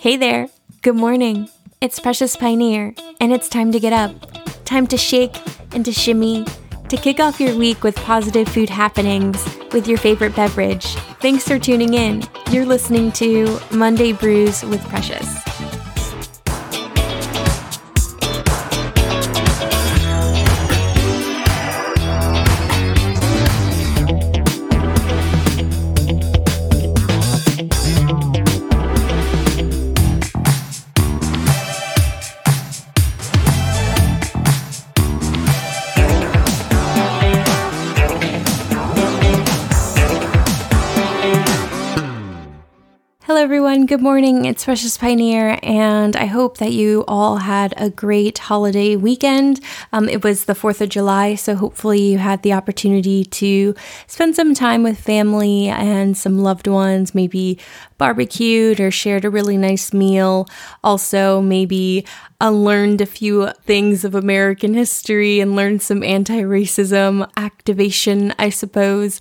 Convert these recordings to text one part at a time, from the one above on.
Hey there. Good morning. It's Precious Pioneer, and it's time to get up. Time to shake and to shimmy, to kick off your week with positive food happenings with your favorite beverage. Thanks for tuning in. You're listening to Monday Brews with Precious. Good morning. It's Precious Pioneer, and I hope that you all had a great holiday weekend. Um, it was the 4th of July, so hopefully you had the opportunity to spend some time with family and some loved ones, maybe barbecued or shared a really nice meal. Also, maybe unlearned a few things of American history and learned some anti racism activation, I suppose.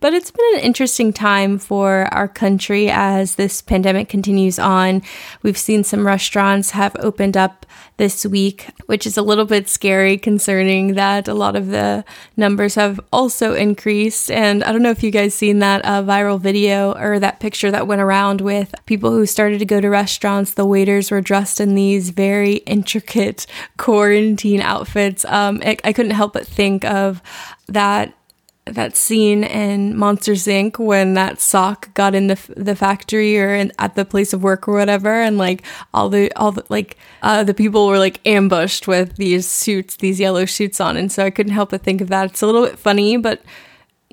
But it's been an interesting time for our country as this pandemic continues on. We've seen some restaurants have opened up this week, which is a little bit scary concerning that a lot of the numbers have also increased. And I don't know if you guys seen that uh, viral video or that picture that went around with people who started to go to restaurants. The waiters were dressed in these very intricate quarantine outfits. Um, I, I couldn't help but think of that that scene in Monsters Inc. when that sock got in the the factory or in, at the place of work or whatever, and like all the all the like uh, the people were like ambushed with these suits, these yellow suits on, and so I couldn't help but think of that. It's a little bit funny, but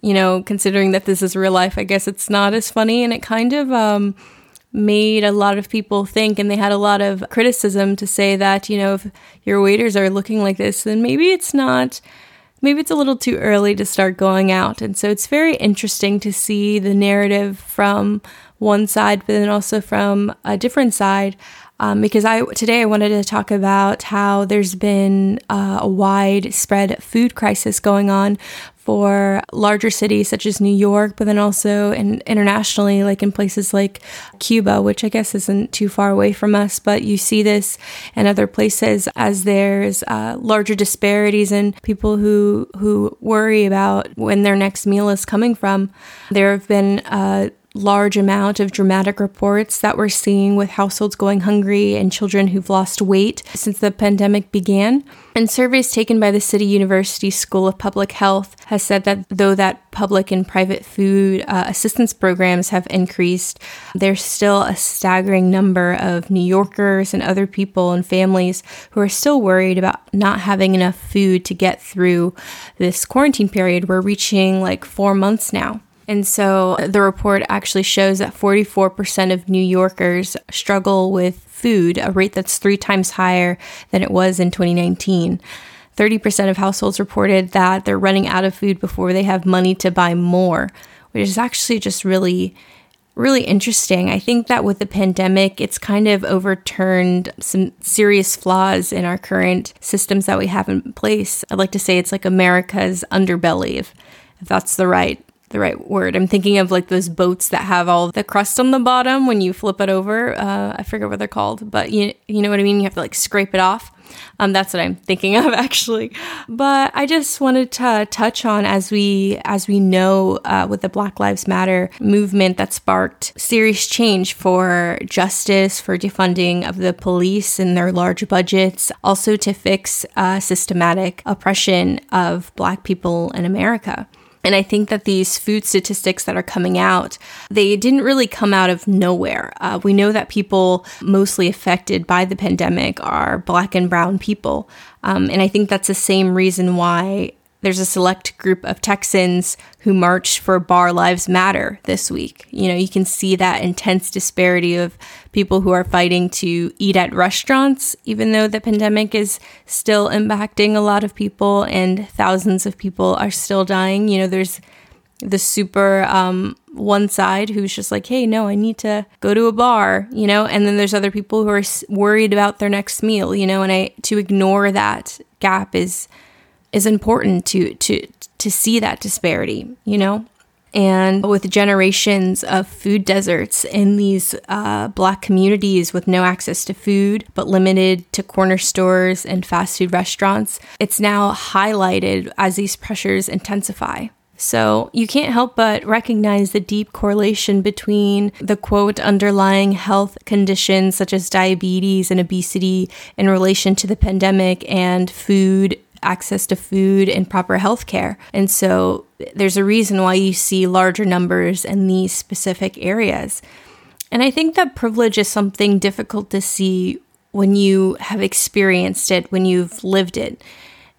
you know, considering that this is real life, I guess it's not as funny, and it kind of um, made a lot of people think, and they had a lot of criticism to say that you know if your waiters are looking like this, then maybe it's not maybe it's a little too early to start going out. And so it's very interesting to see the narrative from one side, but then also from a different side. Um, because I today I wanted to talk about how there's been uh, a widespread food crisis going on for larger cities such as New York, but then also in, internationally, like in places like Cuba, which I guess isn't too far away from us. But you see this in other places as there's uh, larger disparities in people who who worry about when their next meal is coming from. There have been uh, large amount of dramatic reports that we're seeing with households going hungry and children who've lost weight since the pandemic began. And surveys taken by the City University School of Public Health has said that though that public and private food uh, assistance programs have increased, there's still a staggering number of New Yorkers and other people and families who are still worried about not having enough food to get through this quarantine period. We're reaching like four months now. And so uh, the report actually shows that 44% of New Yorkers struggle with food, a rate that's three times higher than it was in 2019. 30% of households reported that they're running out of food before they have money to buy more, which is actually just really really interesting. I think that with the pandemic, it's kind of overturned some serious flaws in our current systems that we have in place. I'd like to say it's like America's underbelly, if, if that's the right the right word. I'm thinking of like those boats that have all the crust on the bottom when you flip it over. Uh, I forget what they're called, but you you know what I mean. You have to like scrape it off. Um, that's what I'm thinking of actually. But I just wanted to touch on as we as we know uh, with the Black Lives Matter movement that sparked serious change for justice, for defunding of the police and their large budgets, also to fix uh, systematic oppression of Black people in America. And I think that these food statistics that are coming out, they didn't really come out of nowhere. Uh, we know that people mostly affected by the pandemic are black and brown people. Um, and I think that's the same reason why there's a select group of Texans who marched for Bar Lives Matter this week. You know, you can see that intense disparity of people who are fighting to eat at restaurants, even though the pandemic is still impacting a lot of people and thousands of people are still dying. You know, there's the super um, one side who's just like, hey, no, I need to go to a bar, you know, and then there's other people who are worried about their next meal, you know, and I to ignore that gap is is important to to to see that disparity, you know? And with generations of food deserts in these uh, black communities with no access to food, but limited to corner stores and fast food restaurants, it's now highlighted as these pressures intensify. So you can't help but recognize the deep correlation between the quote underlying health conditions such as diabetes and obesity in relation to the pandemic and food access to food and proper health care. And so there's a reason why you see larger numbers in these specific areas. And I think that privilege is something difficult to see when you have experienced it, when you've lived it.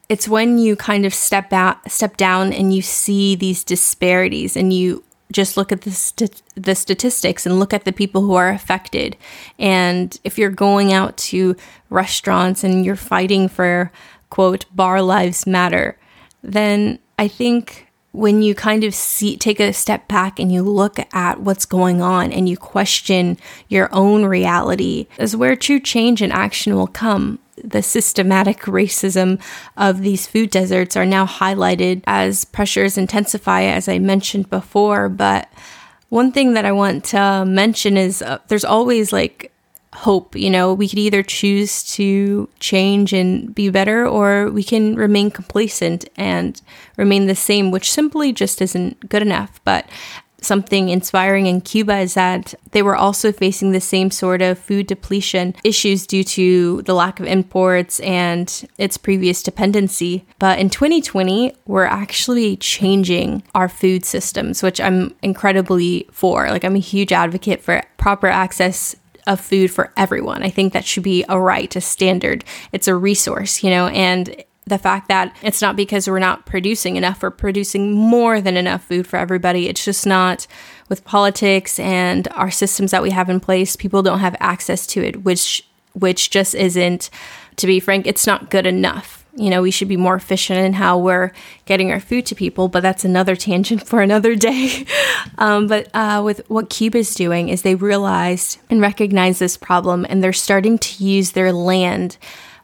It's when you kind of step out, step down and you see these disparities and you just look at the, st- the statistics and look at the people who are affected. And if you're going out to restaurants and you're fighting for quote, bar lives matter, then I think when you kind of see take a step back and you look at what's going on and you question your own reality is where true change and action will come. The systematic racism of these food deserts are now highlighted as pressures intensify as i mentioned before but one thing that i want to mention is uh, there's always like hope. You know, we could either choose to change and be better, or we can remain complacent and remain the same, which simply just isn't good enough. But something inspiring in Cuba is that they were also facing the same sort of food depletion issues due to the lack of imports and its previous dependency. But in 2020, we're actually changing our food systems, which I'm incredibly for. Like, I'm a huge advocate for proper access of food for everyone. I think that should be a right, a standard. It's a resource, you know, and the fact that it's not because we're not producing enough, we're producing more than enough food for everybody. It's just not with politics and our systems that we have in place, people don't have access to it, which which just isn't to be frank, it's not good enough you know, we should be more efficient in how we're getting our food to people, but that's another tangent for another day. um, but uh, with what Cuba's doing is they realized and recognized this problem, and they're starting to use their land,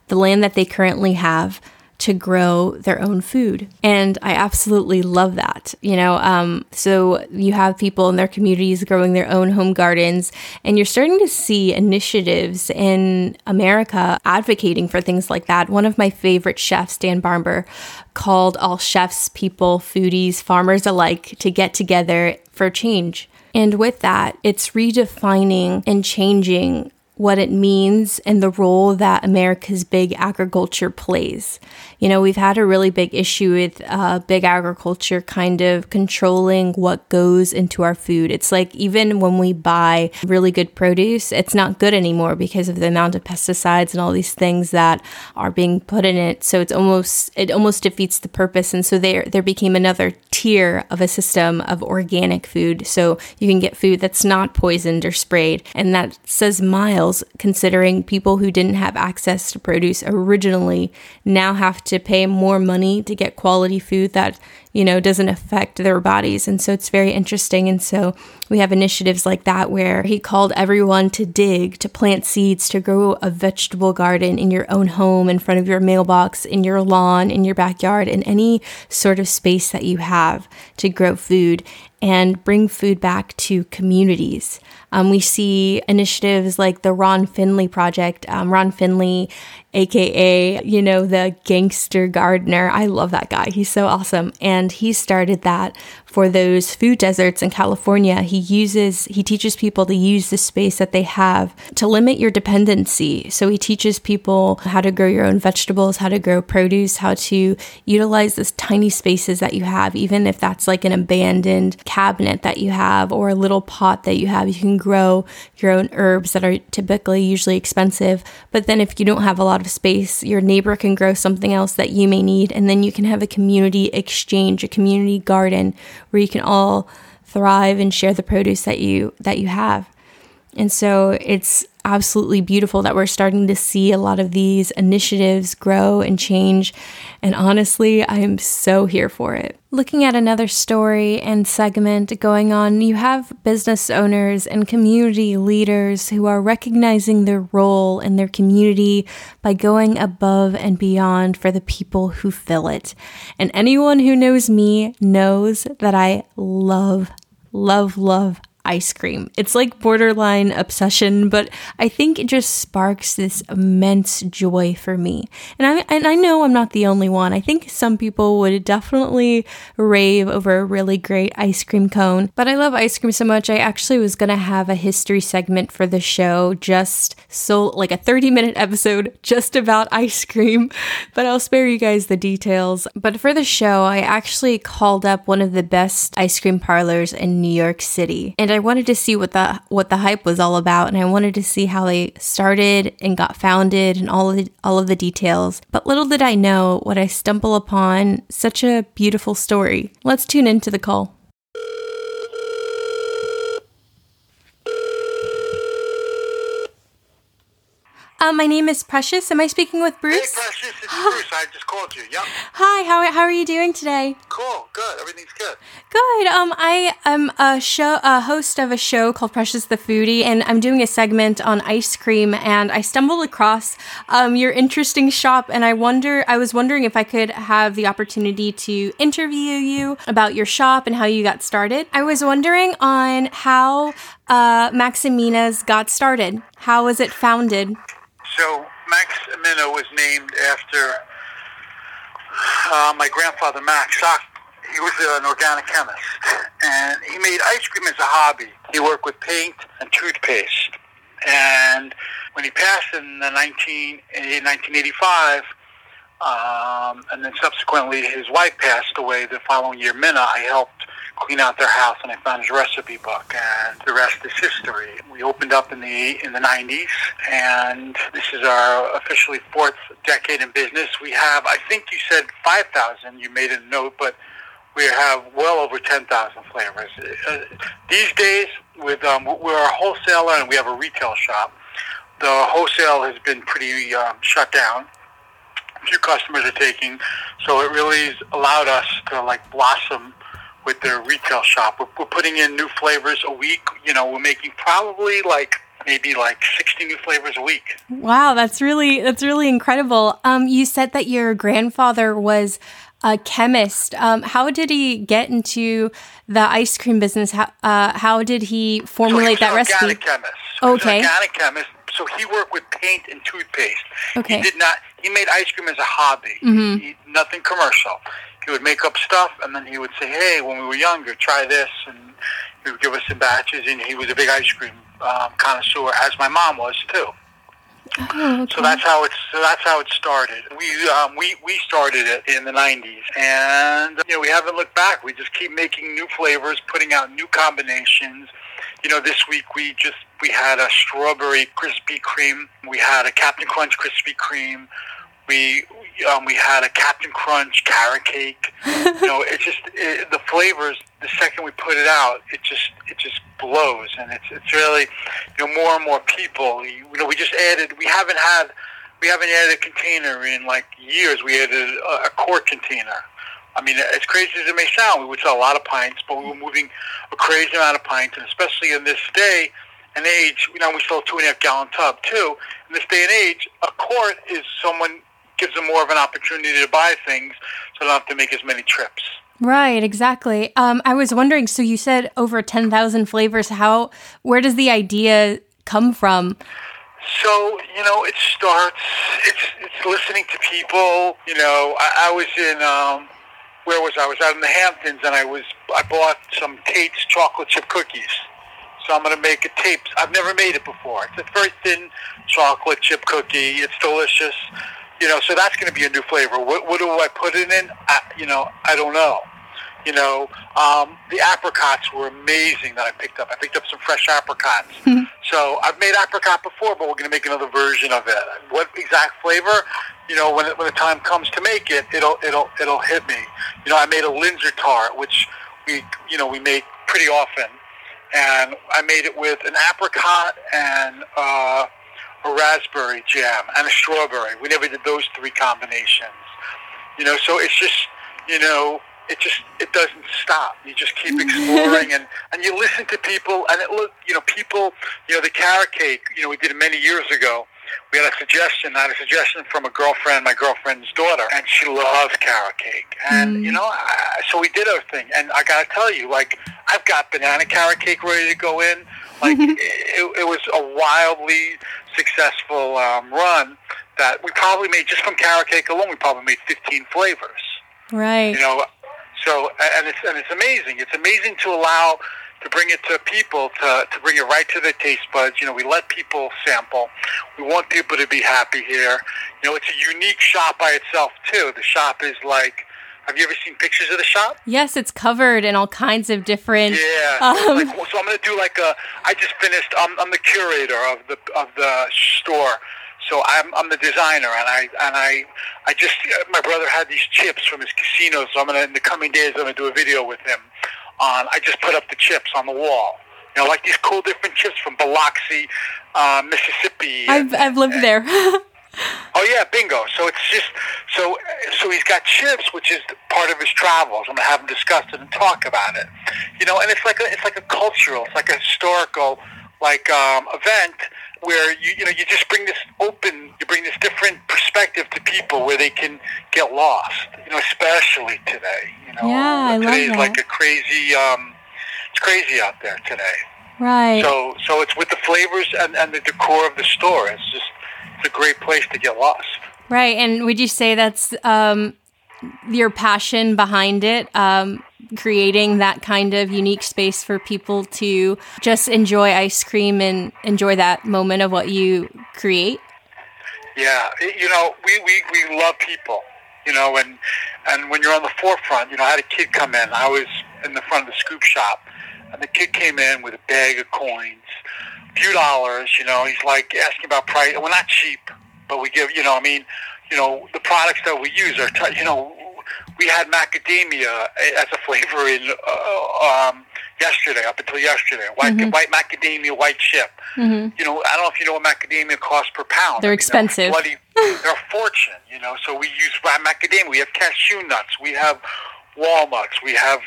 the land that they currently have, to grow their own food. And I absolutely love that. You know, um, so you have people in their communities growing their own home gardens, and you're starting to see initiatives in America advocating for things like that. One of my favorite chefs, Dan Barber, called all chefs, people, foodies, farmers alike to get together for change. And with that, it's redefining and changing what it means and the role that America's big agriculture plays. You know, we've had a really big issue with uh, big agriculture kind of controlling what goes into our food. It's like even when we buy really good produce, it's not good anymore because of the amount of pesticides and all these things that are being put in it. So it's almost it almost defeats the purpose. And so there there became another tier of a system of organic food. So you can get food that's not poisoned or sprayed, and that says miles considering people who didn't have access to produce originally now have to pay more money to get quality food that, you know, doesn't affect their bodies. And so it's very interesting. And so we have initiatives like that where he called everyone to dig, to plant seeds, to grow a vegetable garden in your own home, in front of your mailbox, in your lawn, in your backyard, in any sort of space that you have to grow food and bring food back to communities. Um, we see initiatives like the Ron Finley Project. Um, Ron Finley aka, you know, the gangster gardener. I love that guy. He's so awesome. And he started that for those food deserts in California. He uses, he teaches people to use the space that they have to limit your dependency. So he teaches people how to grow your own vegetables, how to grow produce, how to utilize those tiny spaces that you have, even if that's like an abandoned cabinet that you have or a little pot that you have. You can grow your own herbs that are typically usually expensive. But then if you don't have a lot of space, your neighbor can grow something else that you may need, and then you can have a community exchange, a community garden where you can all thrive and share the produce that you that you have. And so it's absolutely beautiful that we're starting to see a lot of these initiatives grow and change. And honestly, I am so here for it. Looking at another story and segment going on, you have business owners and community leaders who are recognizing their role in their community by going above and beyond for the people who fill it. And anyone who knows me knows that I love, love, love ice cream. It's like borderline obsession, but I think it just sparks this immense joy for me. And I and I know I'm not the only one. I think some people would definitely rave over a really great ice cream cone, but I love ice cream so much I actually was going to have a history segment for the show just so like a 30 minute episode just about ice cream, but I'll spare you guys the details. But for the show, I actually called up one of the best ice cream parlors in New York City. And I wanted to see what the what the hype was all about and I wanted to see how they started and got founded and all of the, all of the details. But little did I know what I stumble upon such a beautiful story. Let's tune into the call. Uh, my name is Precious. Am I speaking with Bruce? Hey, Precious, it's Bruce. I just called you. Yep. Hi. How, how are you doing today? Cool. Good. Everything's good. Good. Um, I am a show, a host of a show called Precious the Foodie, and I'm doing a segment on ice cream. And I stumbled across um, your interesting shop, and I wonder, I was wondering if I could have the opportunity to interview you about your shop and how you got started. I was wondering on how uh, Max and Mina's got started. How was it founded? So Max and Mina was named after uh, my grandfather Max. He was an organic chemist, and he made ice cream as a hobby. He worked with paint and toothpaste, and when he passed in the 19, in 1985, um, and then subsequently his wife passed away the following year, Mina, I helped clean out their house, and I found his recipe book, and the rest is history. We opened up in the in the 90s, and this is our officially fourth decade in business. We have, I think you said 5,000. You made a note, but we have well over 10,000 flavors. Uh, these days, with um, we're a wholesaler and we have a retail shop. The wholesale has been pretty um, shut down. Few customers are taking, so it really allowed us to like blossom with their retail shop. We're, we're putting in new flavors a week. You know, we're making probably like maybe like 60 new flavors a week. Wow, that's really that's really incredible. Um, you said that your grandfather was a chemist. Um, how did he get into the ice cream business? How, uh, how did he formulate so he that recipe? Organic chemist. Okay. organic chemist. So he worked with paint and toothpaste. Okay. He did not. He made ice cream as a hobby. Mm-hmm. He, nothing commercial he would make up stuff, and then he would say, "Hey, when we were younger, try this," and he would give us some batches. And he was a big ice cream um, connoisseur, as my mom was too. Oh, okay. So that's how it's. So that's how it started. We um, we we started it in the '90s, and you know we haven't looked back. We just keep making new flavors, putting out new combinations. You know, this week we just we had a strawberry Krispy Kreme. We had a Captain Crunch Krispy Kreme. We um, we had a Captain Crunch carrot cake. you know, it just it, the flavors. The second we put it out, it just it just blows, and it's it's really you know more and more people. You, know, we just added. We haven't had we haven't added a container in like years. We added a, a quart container. I mean, as crazy as it may sound, we would sell a lot of pints, but we were moving a crazy amount of pints, and especially in this day and age, you know, we sell a two and a half gallon tub too. In this day and age, a quart is someone gives them more of an opportunity to buy things, so they don't have to make as many trips. Right, exactly. Um, I was wondering. So you said over ten thousand flavors. How? Where does the idea come from? So you know, it starts. It's it's listening to people. You know, I, I was in. Um, where was I? I was out in the Hamptons, and I was. I bought some Tate's chocolate chip cookies. So I'm going to make a tape. I've never made it before. It's a very thin chocolate chip cookie. It's delicious. You know, so that's going to be a new flavor. What, what do I put it in? I, you know, I don't know. You know, um, the apricots were amazing that I picked up. I picked up some fresh apricots. Mm-hmm. So I've made apricot before, but we're going to make another version of it. What exact flavor? You know, when when the time comes to make it, it'll it'll it'll hit me. You know, I made a Linzer tart, which we you know we make pretty often, and I made it with an apricot and uh, raspberry jam and a strawberry. We never did those three combinations. You know, so it's just, you know, it just it doesn't stop. You just keep exploring and and you listen to people and it look you know people you know the carrot cake you know we did it many years ago. We had a suggestion, I had a suggestion from a girlfriend, my girlfriend's daughter, and she loves carrot cake. And mm. you know, I, so we did our thing. And I gotta tell you, like I've got banana carrot cake ready to go in. Like it, it was a wildly successful um, run that we probably made just from carrot cake alone. We probably made 15 flavors. Right. You know, so and it's and it's amazing. It's amazing to allow to bring it to people to to bring it right to their taste buds. You know, we let people sample. We want people to be happy here. You know, it's a unique shop by itself too. The shop is like. Have you ever seen pictures of the shop? Yes, it's covered in all kinds of different. Yeah. Um, like, so I'm going to do like a. I just finished. I'm, I'm the curator of the of the store. So I'm I'm the designer, and I and I I just my brother had these chips from his casino, so I'm gonna in the coming days I'm gonna do a video with him. On I just put up the chips on the wall. You know, like these cool different chips from Biloxi, uh, Mississippi. I've I've lived and, there. oh yeah, bingo. So it's just so so he's got chips, which is part of his travels. I'm gonna have him discuss it and talk about it. You know, and it's like a it's like a cultural, it's like a historical like um, event where you you know you just bring this open, you bring this different perspective to people where they can get lost. You know, especially today. You know, yeah, I today is like a crazy. Um, it's crazy out there today. Right. So so it's with the flavors and, and the decor of the store. It's just it's a great place to get lost. Right. And would you say that's um, your passion behind it? Um, creating that kind of unique space for people to just enjoy ice cream and enjoy that moment of what you create? Yeah, you know, we, we, we love people, you know, and, and when you're on the forefront, you know, I had a kid come in. I was in the front of the scoop shop, and the kid came in with a bag of coins, few dollars, you know, he's like asking about price. We're not cheap, but we give, you know, I mean, you know, the products that we use are, t- you know, we had macadamia as a flavor in uh, um, yesterday, up until yesterday. White, mm-hmm. white macadamia, white chip. Mm-hmm. You know, I don't know if you know what macadamia costs per pound. They're expensive. They're, bloody, they're a fortune. You know, so we use macadamia. We have cashew nuts. We have walnuts, we have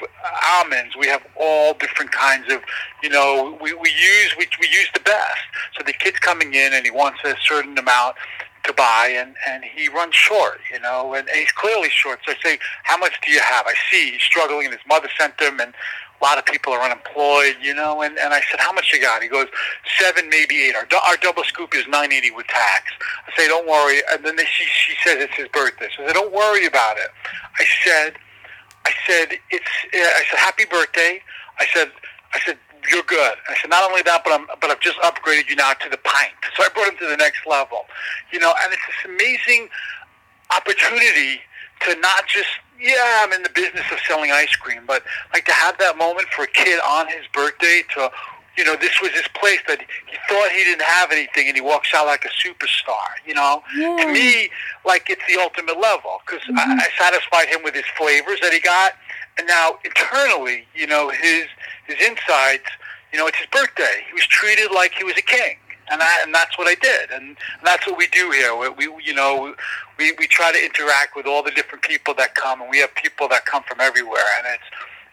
almonds, we have all different kinds of, you know, we, we use we, we use the best. So the kid's coming in and he wants a certain amount, to buy, and and he runs short, you know, and, and he's clearly short. So I say, how much do you have? I see he's struggling, and his mother sent him, and a lot of people are unemployed, you know. And and I said, how much you got? He goes, seven, maybe eight. Our our double scoop is nine eighty with tax. I say, don't worry. And then she she says it's his birthday. So I said, don't worry about it. I said, I said it's. I said, happy birthday. I said, I said, you're good. I said, not only that, but I'm, but I've just upgraded you now to the pint. So I brought him to the next level. You know, and it's this amazing opportunity to not just, yeah, I'm in the business of selling ice cream, but like to have that moment for a kid on his birthday to, you know, this was his place that he thought he didn't have anything and he walks out like a superstar, you know? Yeah. To me, like it's the ultimate level because mm-hmm. I, I satisfied him with his flavors that he got. And now internally, you know, his his insides, you know, it's his birthday. He was treated like he was a king, and I, and that's what I did, and, and that's what we do here. We, we, you know, we we try to interact with all the different people that come, and we have people that come from everywhere, and it's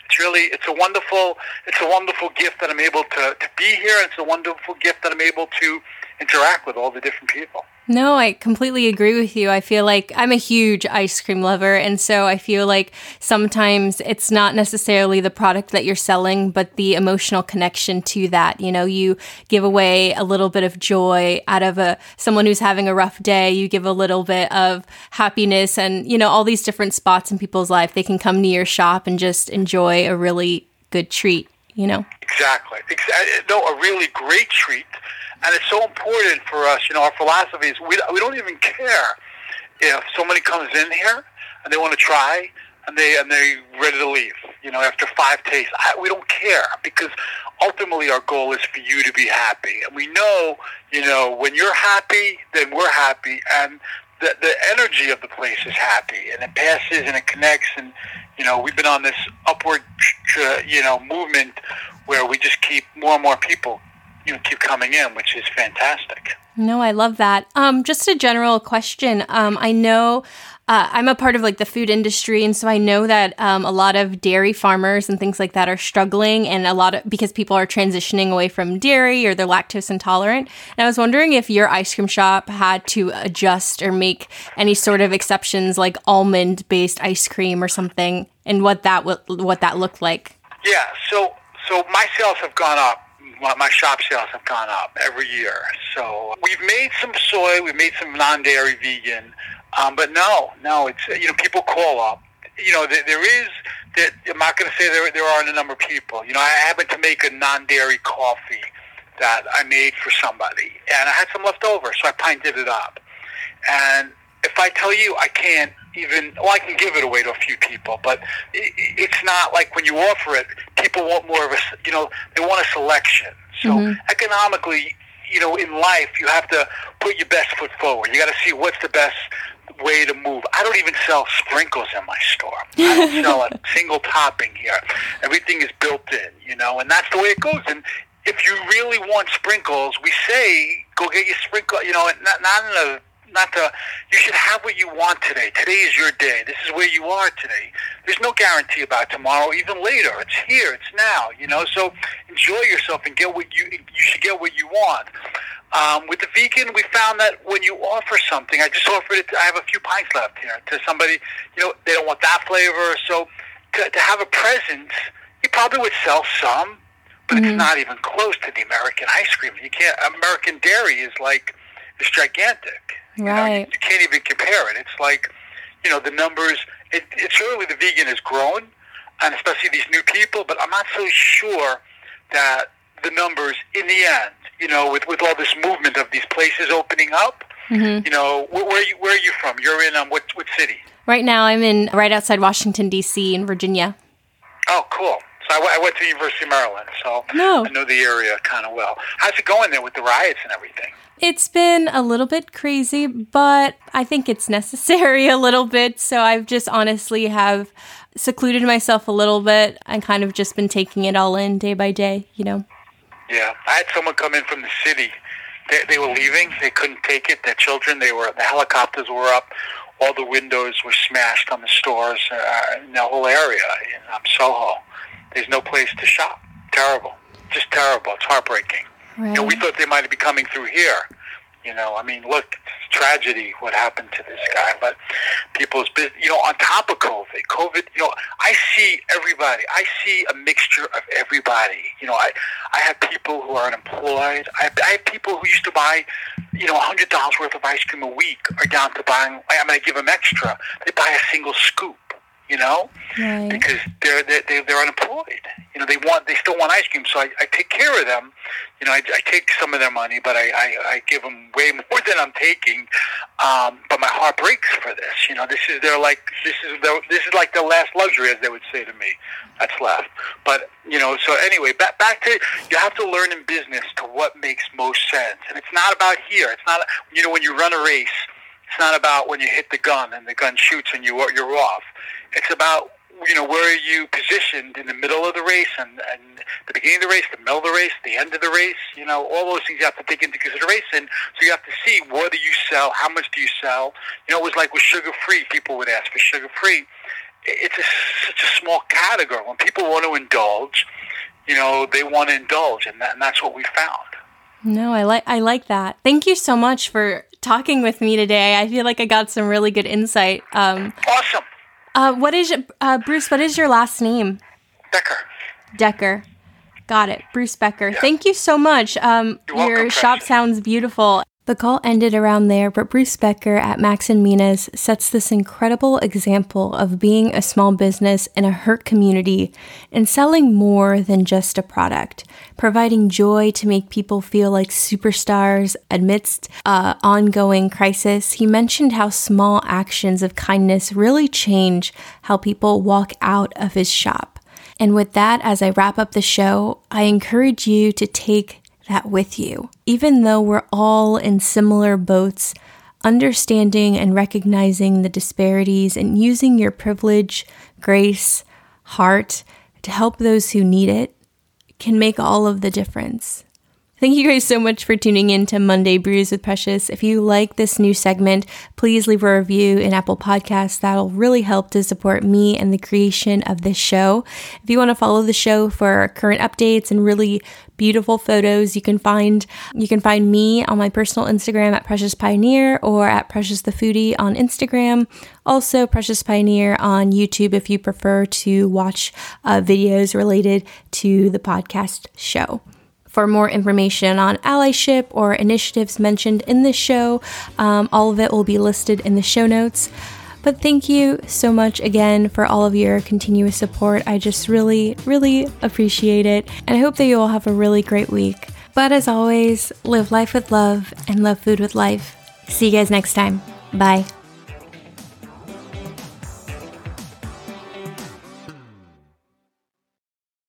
it's really it's a wonderful it's a wonderful gift that I'm able to to be here. And it's a wonderful gift that I'm able to interact with all the different people. No, I completely agree with you. I feel like I'm a huge ice cream lover. And so I feel like sometimes it's not necessarily the product that you're selling, but the emotional connection to that. You know, you give away a little bit of joy out of a someone who's having a rough day. You give a little bit of happiness and, you know, all these different spots in people's life. They can come to your shop and just enjoy a really good treat, you know? Exactly. No, a really great treat and it's so important for us. You know, our philosophy is we, we don't even care if somebody comes in here and they want to try and they and they're ready to leave. You know, after five tastes, I, we don't care because ultimately our goal is for you to be happy, and we know, you know, when you're happy, then we're happy, and the the energy of the place is happy, and it passes and it connects, and you know, we've been on this upward, uh, you know, movement where we just keep more and more people you know keep coming in, which is fantastic. No, I love that. Um, just a general question. Um, I know uh, I'm a part of like the food industry, and so I know that um, a lot of dairy farmers and things like that are struggling, and a lot of because people are transitioning away from dairy or they're lactose intolerant. And I was wondering if your ice cream shop had to adjust or make any sort of exceptions, like almond based ice cream or something, and what that w- what that looked like. Yeah. So so my sales have gone up my shop sales have gone up every year. So we've made some soy, we've made some non-dairy vegan, um, but no, no, it's you know people call up. You know there, there is. There, I'm not going to say there there aren't a number of people. You know I happened to make a non-dairy coffee that I made for somebody, and I had some left over, so I pinted it up. And if I tell you I can't even, well, I can give it away to a few people, but it, it's not like when you offer it, people want more of a, you know, they want a selection. So mm-hmm. economically, you know, in life, you have to put your best foot forward. You got to see what's the best way to move. I don't even sell sprinkles in my store. I don't sell a single topping here. Everything is built in, you know, and that's the way it goes. And if you really want sprinkles, we say go get your sprinkle. You know, not not in a not to. You should have what you want today. Today is your day. This is where you are today. There's no guarantee about tomorrow, even later. It's here. It's now. You know, so enjoy yourself and get what you you should get what you want. Um, with the vegan, we found that when you offer something, I just offered it. I have a few pints left here to somebody. You know, they don't want that flavor, so to, to have a presence, you probably would sell some, but mm-hmm. it's not even close to the American ice cream. You can't. American dairy is like it's gigantic. You right. Know, you, you can't even compare it. It's like, you know, the numbers. It, it certainly the vegan has grown, and especially these new people. But I'm not so sure that the numbers in the end, you know, with with all this movement of these places opening up. Mm-hmm. You know, where, where, are you where are you from? You're in um, what what city? Right now, I'm in right outside Washington D.C. in Virginia. Oh, cool. So I, w- I went to University of Maryland, so no. I know the area kind of well. How's it going there with the riots and everything? It's been a little bit crazy, but I think it's necessary a little bit. So I've just honestly have secluded myself a little bit and kind of just been taking it all in day by day, you know. Yeah, I had someone come in from the city. They, they were leaving. They couldn't take it. Their children. They were. The helicopters were up. All the windows were smashed on the stores uh, in the whole area in um, Soho. There's no place to shop. Terrible. Just terrible. It's heartbreaking. Right. You know, we thought they might be coming through here. You know, I mean, look, tragedy what happened to this guy. But people's business, you know, on top of COVID, COVID, you know, I see everybody. I see a mixture of everybody. You know, I, I have people who are unemployed. I have, I have people who used to buy, you know, $100 worth of ice cream a week are down to buying, I'm going to give them extra. They buy a single scoop you know, right. because they're, they're they're unemployed. You know, they want they still want ice cream, so I, I take care of them. You know, I, I take some of their money, but I, I, I give them way more than I'm taking. Um, but my heart breaks for this. You know, this is their like this is their, this is like the last luxury, as they would say to me. That's left. But you know, so anyway, back back to you have to learn in business to what makes most sense, and it's not about here. It's not you know when you run a race. It's not about when you hit the gun and the gun shoots and you you're off it's about you know where are you positioned in the middle of the race and, and the beginning of the race, the middle of the race, the end of the race. You know all those things you have to take into consideration. So you have to see what do you sell, how much do you sell. You know it was like with sugar free. People would ask for sugar free. It's a, such a small category. When people want to indulge, you know they want to indulge, and, that, and that's what we found. No, I like I like that. Thank you so much for talking with me today. I feel like I got some really good insight. Um, awesome. Uh, what is uh, Bruce? What is your last name? Becker. Becker. Got it. Bruce Becker. Yeah. Thank you so much. Um, your shop sounds beautiful. The call ended around there, but Bruce Becker at Max and Mina's sets this incredible example of being a small business in a hurt community and selling more than just a product, providing joy to make people feel like superstars amidst uh, ongoing crisis. He mentioned how small actions of kindness really change how people walk out of his shop. And with that, as I wrap up the show, I encourage you to take that with you. Even though we're all in similar boats, understanding and recognizing the disparities and using your privilege, grace, heart to help those who need it can make all of the difference. Thank you guys so much for tuning in to Monday Brews with Precious. If you like this new segment, please leave a review in Apple Podcasts. That'll really help to support me and the creation of this show. If you want to follow the show for current updates and really beautiful photos, you can find you can find me on my personal Instagram at Precious Pioneer or at Precious the Foodie on Instagram. Also, Precious Pioneer on YouTube if you prefer to watch uh, videos related to the podcast show. For more information on allyship or initiatives mentioned in this show, um, all of it will be listed in the show notes. But thank you so much again for all of your continuous support. I just really, really appreciate it. And I hope that you all have a really great week. But as always, live life with love and love food with life. See you guys next time. Bye.